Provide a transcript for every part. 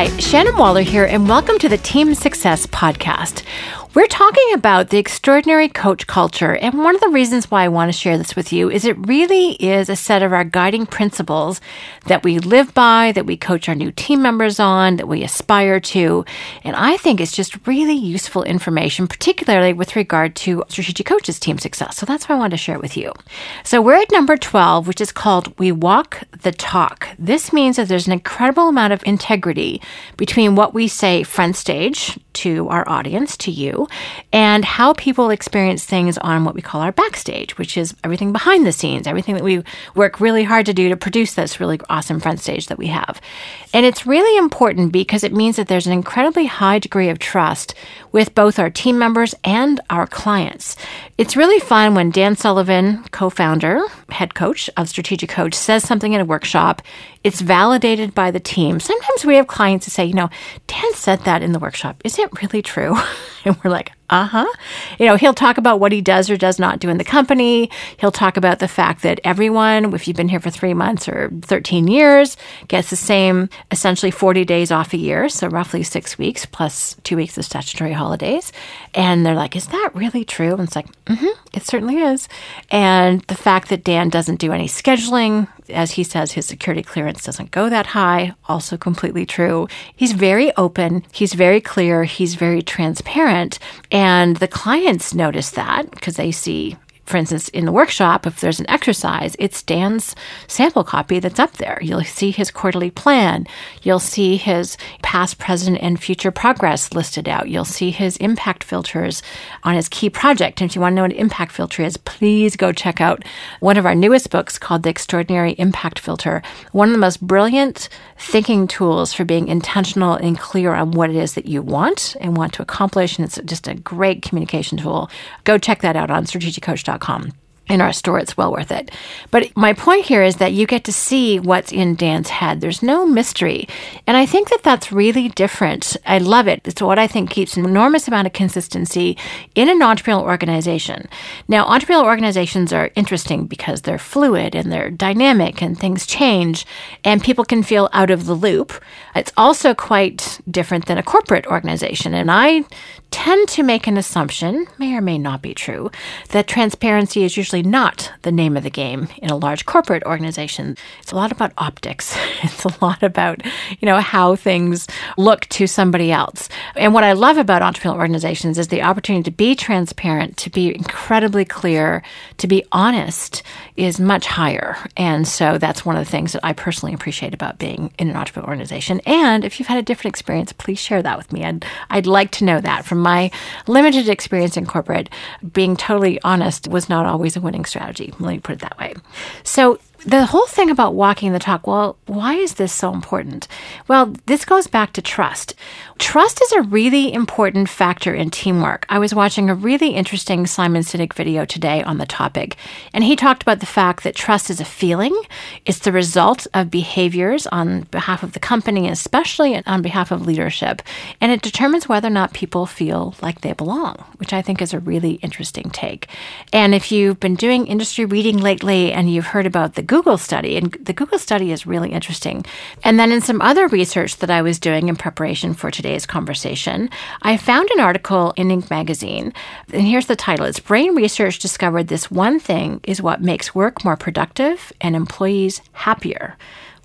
Hi, Shannon Waller here, and welcome to the Team Success Podcast. We're talking about the extraordinary coach culture, and one of the reasons why I want to share this with you is it really is a set of our guiding principles that we live by, that we coach our new team members on, that we aspire to. And I think it's just really useful information, particularly with regard to strategic coaches' team success. So that's why I wanted to share it with you. So we're at number 12, which is called We Walk the Talk. This means that there's an incredible amount of integrity between what we say front stage to our audience, to you, and how people experience things on what we call our backstage, which is everything behind the scenes, everything that we work really hard to do to produce this really awesome front stage that we have. And it's really important because it means that there's an incredibly high degree of trust with both our team members and our clients. It's really fun when Dan Sullivan, co founder, head coach of Strategic Coach, says something in a workshop. It's validated by the team. Sometimes we have clients who say, you know, Dan said that in the workshop. Is it really true? and we're like, uh huh. You know, he'll talk about what he does or does not do in the company. He'll talk about the fact that everyone, if you've been here for three months or 13 years, gets the same essentially 40 days off a year. So roughly six weeks plus two weeks of statutory holidays. And they're like, is that really true? And it's like, mm hmm, it certainly is. And the fact that Dan doesn't do any scheduling, as he says, his security clearance doesn't go that high, also completely true. He's very open, he's very clear, he's very transparent. And the clients notice that because they see for instance, in the workshop, if there's an exercise, it's Dan's sample copy that's up there. You'll see his quarterly plan. You'll see his past, present, and future progress listed out. You'll see his impact filters on his key project. And if you want to know what an impact filter is, please go check out one of our newest books called The Extraordinary Impact Filter. One of the most brilliant thinking tools for being intentional and clear on what it is that you want and want to accomplish. And it's just a great communication tool. Go check that out on strategiccoach.com Com in our store. It's well worth it. But my point here is that you get to see what's in Dan's head. There's no mystery. And I think that that's really different. I love it. It's what I think keeps an enormous amount of consistency in an entrepreneurial organization. Now, entrepreneurial organizations are interesting because they're fluid and they're dynamic and things change and people can feel out of the loop. It's also quite different than a corporate organization. And I tend to make an assumption, may or may not be true, that transparency is usually not the name of the game in a large corporate organization. It's a lot about optics. It's a lot about, you know, how things look to somebody else. And what I love about entrepreneurial organizations is the opportunity to be transparent, to be incredibly clear, to be honest is much higher. And so that's one of the things that I personally appreciate about being in an entrepreneurial organization. And if you've had a different experience, please share that with me. I'd, I'd like to know that from my limited experience in corporate, being totally honest was not always a winning strategy. Let me put it that way. So the whole thing about walking the talk, well, why is this so important? Well, this goes back to trust. Trust is a really important factor in teamwork. I was watching a really interesting Simon Sinek video today on the topic, and he talked about the fact that trust is a feeling. It's the result of behaviors on behalf of the company, especially on behalf of leadership, and it determines whether or not people feel like they belong, which I think is a really interesting take. And if you've been doing industry reading lately and you've heard about the Google study, and the Google study is really interesting. And then in some other research that I was doing in preparation for today's conversation, I found an article in Inc. magazine. And here's the title It's Brain Research Discovered This One Thing is What Makes Work More Productive and Employees Happier.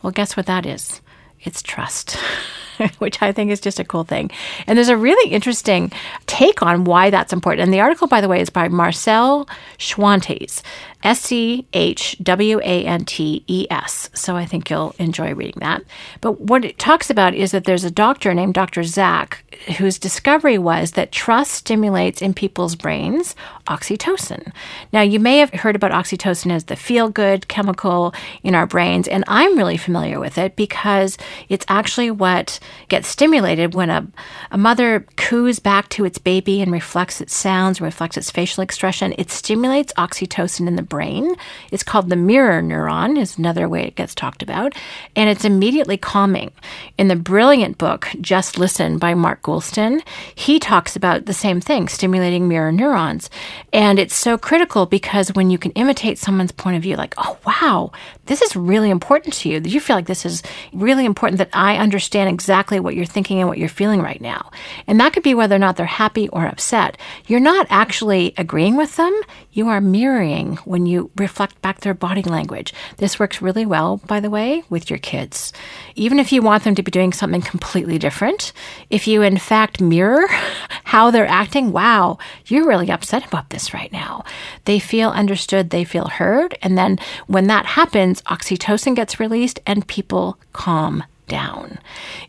Well, guess what that is? It's trust. which I think is just a cool thing. And there's a really interesting take on why that's important. And the article, by the way, is by Marcel Schwantes, S C H W A N T E S. So I think you'll enjoy reading that. But what it talks about is that there's a doctor named Dr. Zak whose discovery was that trust stimulates in people's brains oxytocin. Now, you may have heard about oxytocin as the feel good chemical in our brains, and I'm really familiar with it because it's actually what gets stimulated when a, a mother coos back to its baby and reflects its sounds, reflects its facial expression. It stimulates oxytocin in the brain. It's called the mirror neuron, is another way it gets talked about, and it's immediately calming. In the brilliant book, Just Listen by Mark Goulston, he talks about the same thing, stimulating mirror neurons. And it's so critical because when you can imitate someone's point of view, like, oh, wow, this is really important to you, you feel like this is really important that I understand exactly what you're thinking and what you're feeling right now. And that could be whether or not they're happy or upset. You're not actually agreeing with them. You are mirroring when you reflect back their body language. This works really well, by the way, with your kids. Even if you want them to be doing something completely different, if you in fact mirror how they're acting, wow, you're really upset about this right now. They feel understood, they feel heard. And then when that happens, oxytocin gets released and people calm down.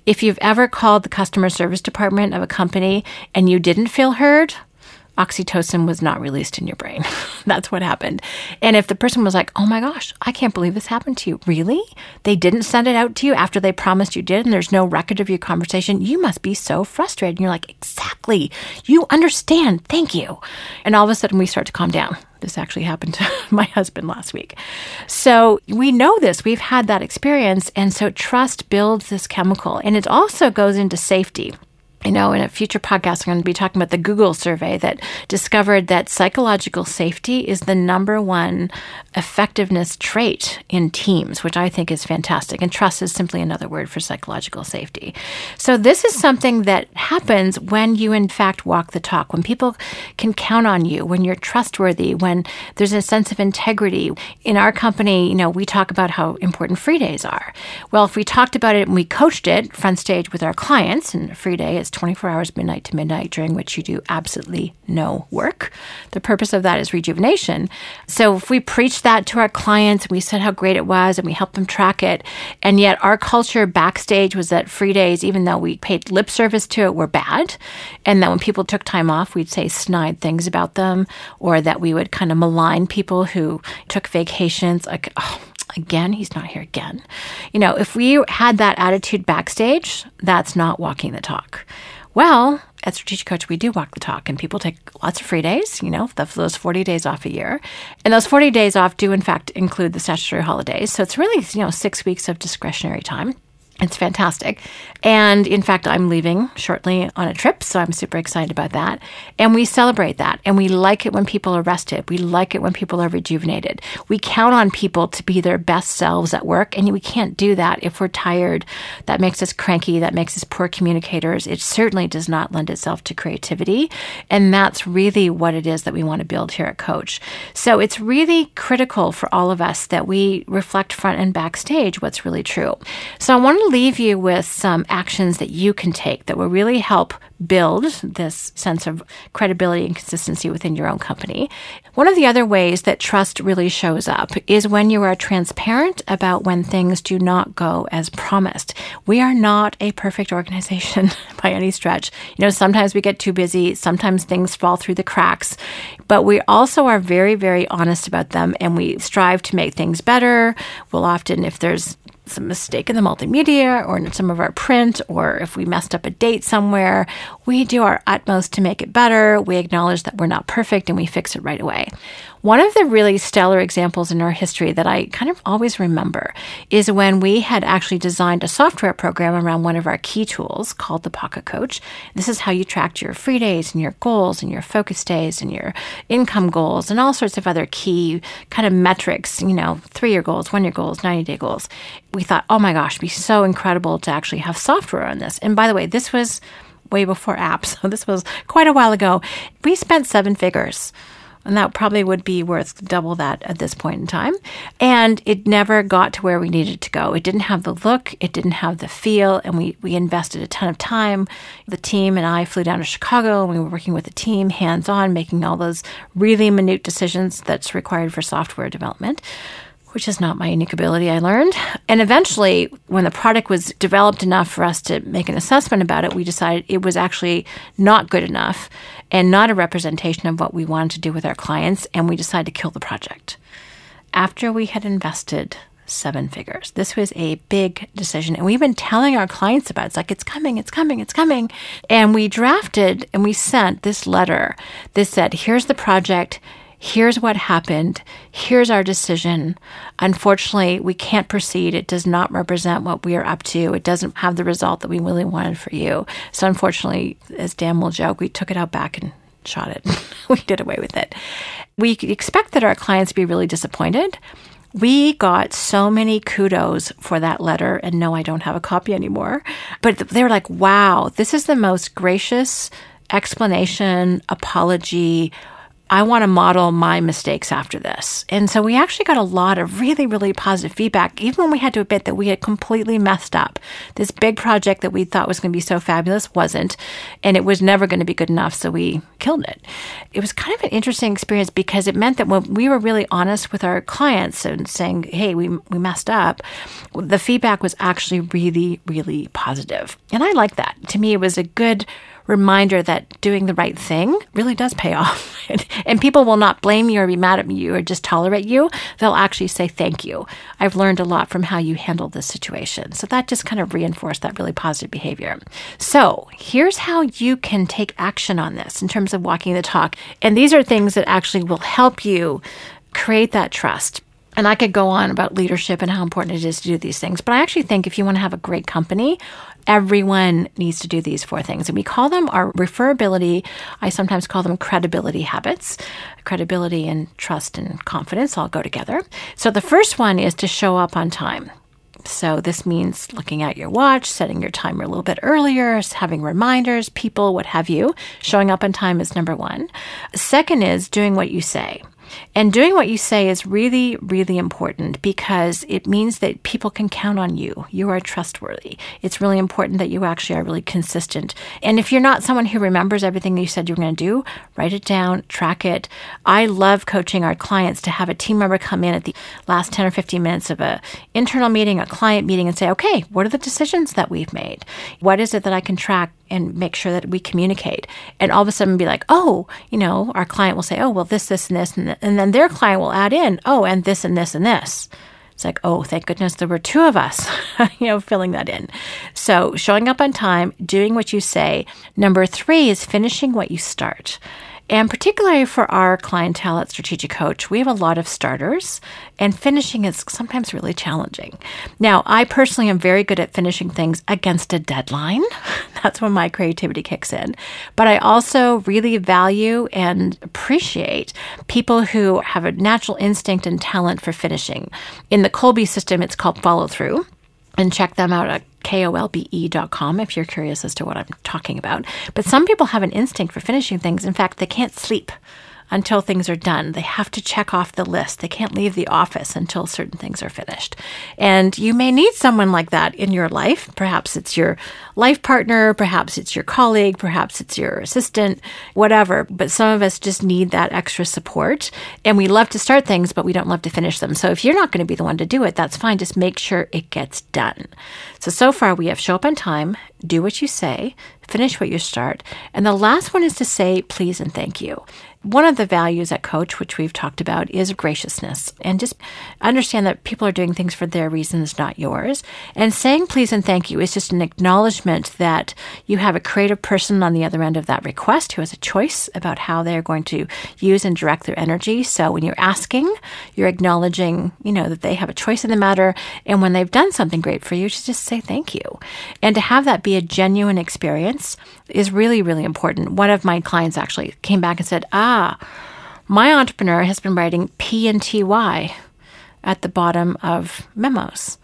If you've ever called the customer service department of a company and you didn't feel heard, oxytocin was not released in your brain. That's what happened. And if the person was like, oh my gosh, I can't believe this happened to you. Really? They didn't send it out to you after they promised you did, and there's no record of your conversation. You must be so frustrated. And you're like, exactly. You understand. Thank you. And all of a sudden, we start to calm down. This actually happened to my husband last week. So we know this. We've had that experience. And so trust builds this chemical. And it also goes into safety. I know in a future podcast, I'm going to be talking about the Google survey that discovered that psychological safety is the number one effectiveness trait in teams, which I think is fantastic. And trust is simply another word for psychological safety. So, this is something that happens when you, in fact, walk the talk, when people can count on you, when you're trustworthy, when there's a sense of integrity. In our company, you know, we talk about how important free days are. Well, if we talked about it and we coached it front stage with our clients, and free day is 24 hours midnight to midnight during which you do absolutely no work. The purpose of that is rejuvenation. So if we preach that to our clients, and we said how great it was and we helped them track it, and yet our culture backstage was that free days, even though we paid lip service to it, were bad. And that when people took time off, we'd say snide things about them, or that we would kind of malign people who took vacations. Like, oh, again, he's not here again. You know, if we had that attitude backstage, that's not walking the talk. Well, at Strategic Coach, we do walk the talk, and people take lots of free days, you know, those 40 days off a year. And those 40 days off do, in fact, include the statutory holidays. So it's really, you know, six weeks of discretionary time. It's fantastic. And in fact, I'm leaving shortly on a trip, so I'm super excited about that. And we celebrate that. And we like it when people are rested. We like it when people are rejuvenated. We count on people to be their best selves at work. And we can't do that if we're tired. That makes us cranky. That makes us poor communicators. It certainly does not lend itself to creativity. And that's really what it is that we want to build here at Coach. So it's really critical for all of us that we reflect front and backstage what's really true. So I want leave you with some actions that you can take that will really help build this sense of credibility and consistency within your own company. One of the other ways that trust really shows up is when you are transparent about when things do not go as promised. We are not a perfect organization by any stretch. You know, sometimes we get too busy, sometimes things fall through the cracks, but we also are very, very honest about them and we strive to make things better. We'll often, if there's some mistake in the multimedia or in some of our print, or if we messed up a date somewhere, we do our utmost to make it better. We acknowledge that we're not perfect and we fix it right away. One of the really stellar examples in our history that I kind of always remember is when we had actually designed a software program around one of our key tools called the Pocket Coach. This is how you tracked your free days and your goals and your focus days and your income goals and all sorts of other key kind of metrics, you know, three year goals, one year goals, 90 day goals. We thought, oh my gosh, it'd be so incredible to actually have software on this. And by the way, this was way before apps. So this was quite a while ago. We spent seven figures and that probably would be worth double that at this point in time. And it never got to where we needed to go. It didn't have the look, it didn't have the feel, and we, we invested a ton of time. The team and I flew down to Chicago and we were working with the team hands on, making all those really minute decisions that's required for software development which is not my unique ability, I learned. And eventually, when the product was developed enough for us to make an assessment about it, we decided it was actually not good enough and not a representation of what we wanted to do with our clients. And we decided to kill the project. After we had invested seven figures. This was a big decision. And we've been telling our clients about it. It's like, it's coming, it's coming, it's coming. And we drafted and we sent this letter that said, here's the project here's what happened, here's our decision. Unfortunately, we can't proceed. It does not represent what we are up to. It doesn't have the result that we really wanted for you. So, unfortunately, as Dan will joke, we took it out back and shot it. we did away with it. We expect that our clients be really disappointed. We got so many kudos for that letter. And no, I don't have a copy anymore. But they were like, wow, this is the most gracious explanation, apology, I want to model my mistakes after this. And so we actually got a lot of really, really positive feedback, even when we had to admit that we had completely messed up. This big project that we thought was going to be so fabulous wasn't, and it was never going to be good enough, so we killed it. It was kind of an interesting experience because it meant that when we were really honest with our clients and saying, hey, we, we messed up, the feedback was actually really, really positive. And I like that. To me, it was a good reminder that doing the right thing really does pay off. and people will not blame you or be mad at you or just tolerate you. They'll actually say thank you. I've learned a lot from how you handled this situation. So that just kind of reinforced that really positive behavior. So here's how you can take action on this in terms of walking the talk. And these are things that actually will help you create that trust. And I could go on about leadership and how important it is to do these things. But I actually think if you want to have a great company, everyone needs to do these four things. And we call them our referability. I sometimes call them credibility habits. Credibility and trust and confidence all go together. So the first one is to show up on time. So this means looking at your watch, setting your timer a little bit earlier, having reminders, people, what have you. Showing up on time is number one. Second is doing what you say. And doing what you say is really, really important because it means that people can count on you. You are trustworthy. It's really important that you actually are really consistent. And if you're not someone who remembers everything that you said you were going to do, write it down, track it. I love coaching our clients to have a team member come in at the last 10 or 15 minutes of a internal meeting, a client meeting and say, "Okay, what are the decisions that we've made? What is it that I can track and make sure that we communicate. And all of a sudden be like, oh, you know, our client will say, oh, well, this, this, and this. And, and then their client will add in, oh, and this, and this, and this. It's like, oh, thank goodness there were two of us, you know, filling that in. So showing up on time, doing what you say. Number three is finishing what you start. And particularly for our clientele at Strategic Coach, we have a lot of starters, and finishing is sometimes really challenging. Now, I personally am very good at finishing things against a deadline. That's when my creativity kicks in. But I also really value and appreciate people who have a natural instinct and talent for finishing. In the Kolbe system, it's called follow through and check them out at kolbe.com if you're curious as to what I'm talking about. But some people have an instinct for finishing things. In fact, they can't sleep until things are done. They have to check off the list. They can't leave the office until certain things are finished. And you may need someone like that in your life. Perhaps it's your life partner, perhaps it's your colleague, perhaps it's your assistant, whatever. But some of us just need that extra support. And we love to start things, but we don't love to finish them. So if you're not going to be the one to do it, that's fine. Just make sure it gets done. So, so far we have show up on time, do what you say, finish what you start. And the last one is to say please and thank you. One of the values at Coach, which we've talked about, is graciousness and just understand that people are doing things for their reasons, not yours. And saying please and thank you is just an acknowledgement that you have a creative person on the other end of that request who has a choice about how they're going to use and direct their energy. So when you're asking, you're acknowledging, you know, that they have a choice in the matter. And when they've done something great for you, to just say thank you. And to have that be a genuine experience is really, really important. One of my clients actually came back and said, ah, Ah, my entrepreneur has been writing P and TY at the bottom of memos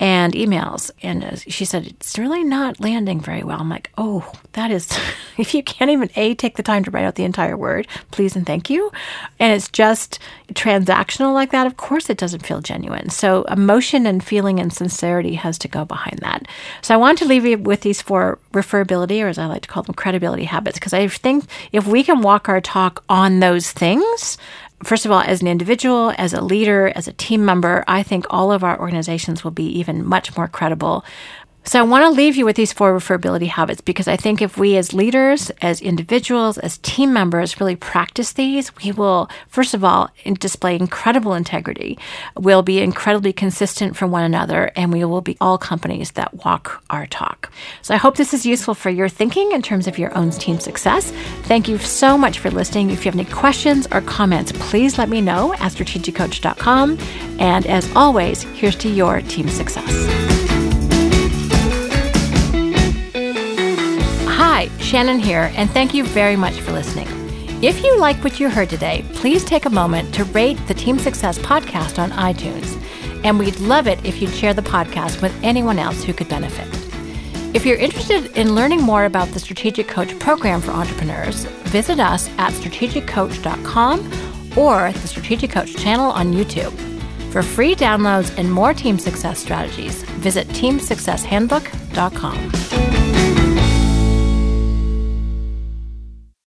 and emails. And uh, she said, It's really not landing very well. I'm like, Oh, that is, if you can't even A, take the time to write out the entire word, please and thank you. And it's just transactional like that, of course it doesn't feel genuine. So emotion and feeling and sincerity has to go behind that. So I want to leave you with these four referability, or as I like to call them, credibility habits, because I think if we can walk our talk on those things, first of all, as an individual, as a leader, as a team member, I think all of our organizations will be even much more credible so I want to leave you with these four referability habits because I think if we as leaders, as individuals, as team members really practice these, we will, first of all, display incredible integrity. We'll be incredibly consistent for one another and we will be all companies that walk our talk. So I hope this is useful for your thinking in terms of your own team success. Thank you so much for listening. If you have any questions or comments, please let me know at strategiccoach.com. And as always, here's to your team success. Hi, Shannon here, and thank you very much for listening. If you like what you heard today, please take a moment to rate the Team Success podcast on iTunes. And we'd love it if you'd share the podcast with anyone else who could benefit. If you're interested in learning more about the Strategic Coach program for entrepreneurs, visit us at strategiccoach.com or the Strategic Coach channel on YouTube. For free downloads and more team success strategies, visit teamsuccesshandbook.com.